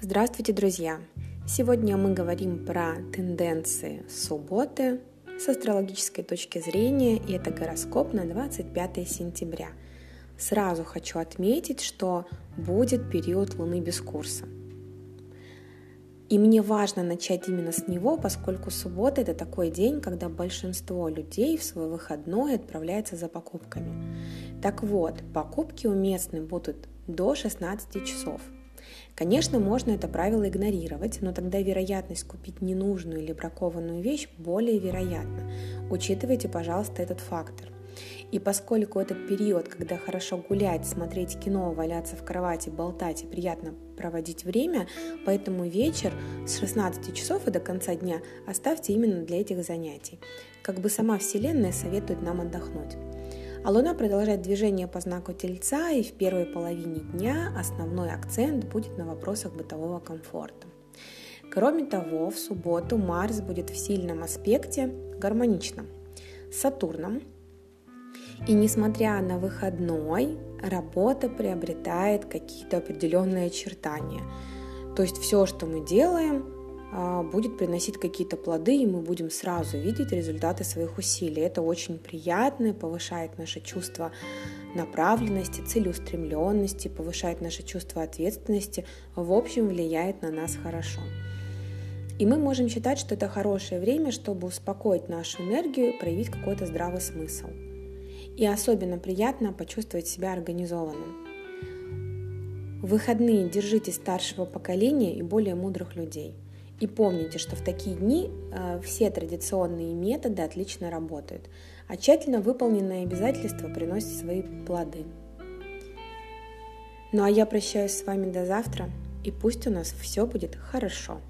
Здравствуйте, друзья! Сегодня мы говорим про тенденции субботы с астрологической точки зрения, и это гороскоп на 25 сентября. Сразу хочу отметить, что будет период Луны без курса. И мне важно начать именно с него, поскольку суббота – это такой день, когда большинство людей в свой выходной отправляется за покупками. Так вот, покупки уместны будут до 16 часов. Конечно, можно это правило игнорировать, но тогда вероятность купить ненужную или бракованную вещь более вероятна. Учитывайте, пожалуйста, этот фактор. И поскольку этот период, когда хорошо гулять, смотреть кино, валяться в кровати, болтать и приятно проводить время, поэтому вечер с 16 часов и до конца дня оставьте именно для этих занятий. Как бы сама Вселенная советует нам отдохнуть. А Луна продолжает движение по знаку Тельца, и в первой половине дня основной акцент будет на вопросах бытового комфорта. Кроме того, в субботу Марс будет в сильном аспекте гармоничном с Сатурном, и несмотря на выходной, работа приобретает какие-то определенные очертания. То есть все, что мы делаем, будет приносить какие-то плоды, и мы будем сразу видеть результаты своих усилий. Это очень приятно, повышает наше чувство направленности, целеустремленности, повышает наше чувство ответственности, в общем, влияет на нас хорошо. И мы можем считать, что это хорошее время, чтобы успокоить нашу энергию, проявить какой-то здравый смысл. И особенно приятно почувствовать себя организованным. В выходные держите старшего поколения и более мудрых людей – и помните, что в такие дни э, все традиционные методы отлично работают, а тщательно выполненные обязательства приносят свои плоды. Ну а я прощаюсь с вами до завтра, и пусть у нас все будет хорошо.